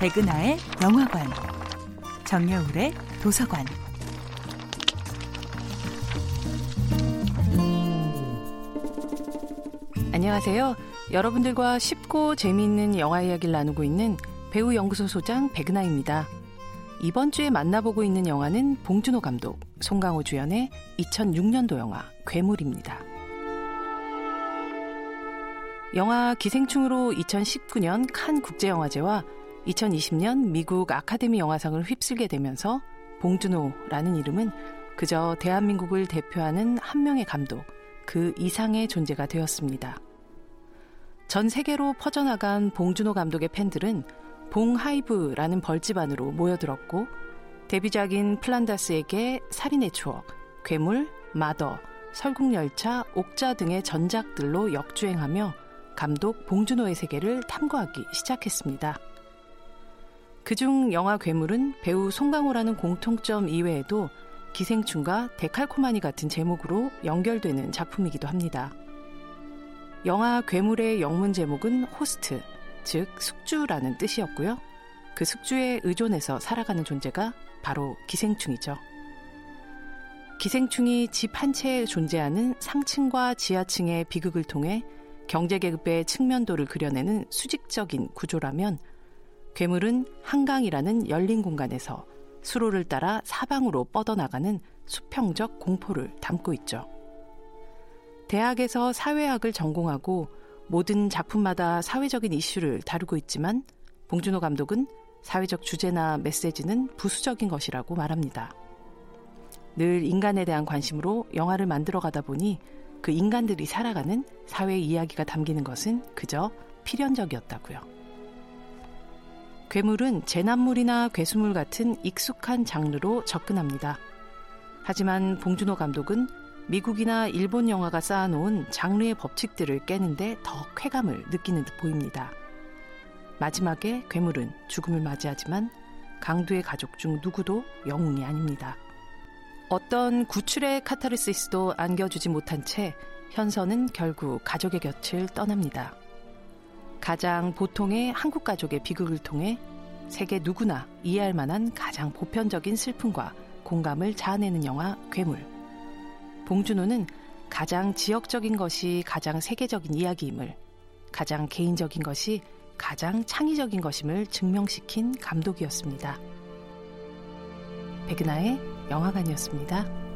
백은하의 영화관, 정여울의 도서관. 안녕하세요. 여러분들과 쉽고 재미있는 영화 이야기를 나누고 있는 배우 연구소 소장 백은하입니다. 이번 주에 만나보고 있는 영화는 봉준호 감독, 송강호 주연의 2006년도 영화 괴물입니다. 영화 기생충으로 2019년 칸 국제영화제와 2020년 미국 아카데미 영화상을 휩쓸게 되면서 봉준호라는 이름은 그저 대한민국을 대표하는 한 명의 감독, 그 이상의 존재가 되었습니다. 전 세계로 퍼져나간 봉준호 감독의 팬들은 봉하이브라는 벌집 안으로 모여들었고 데뷔작인 플란다스에게 살인의 추억, 괴물, 마더, 설국열차, 옥자 등의 전작들로 역주행하며 감독 봉준호의 세계를 탐구하기 시작했습니다. 그중 영화 괴물은 배우 송강호라는 공통점 이외에도 기생충과 데칼코마니 같은 제목으로 연결되는 작품이기도 합니다. 영화 괴물의 영문 제목은 호스트, 즉 숙주라는 뜻이었고요. 그 숙주에 의존해서 살아가는 존재가 바로 기생충이죠. 기생충이 집 한 채에 존재하는 상층과 지하층의 비극을 통해 경제계급의 측면도를 그려내는 수직적인 구조라면 괴물은 한강이라는 열린 공간에서 수로를 따라 사방으로 뻗어나가는 수평적 공포를 담고 있죠. 대학에서 사회학을 전공하고 모든 작품마다 사회적인 이슈를 다루고 있지만 봉준호 감독은 사회적 주제나 메시지는 부수적인 것이라고 말합니다. 늘 인간에 대한 관심으로 영화를 만들어 가다 보니 그 인간들이 살아가는 사회 이야기가 담기는 것은 그저 필연적이었다고요. 괴물은 재난물이나 괴수물 같은 익숙한 장르로 접근합니다. 하지만 봉준호 감독은 미국이나 일본 영화가 쌓아놓은 장르의 법칙들을 깨는데 더 쾌감을 느끼는 듯 보입니다. 마지막에 괴물은 죽음을 맞이하지만 강두의 가족 중 누구도 영웅이 아닙니다. 어떤 구출의 카타르시스도 안겨주지 못한 채 현선은 결국 가족의 곁을 떠납니다. 가장 보통의 한국 가족의 비극을 통해 세계 누구나 이해할 만한 가장 보편적인 슬픔과 공감을 자아내는 영화 괴물. 봉준호는 가장 지역적인 것이 가장 세계적인 이야기임을, 가장 개인적인 것이 가장 창의적인 것임을 증명시킨 감독이었습니다. 백은하의 영화관이었습니다.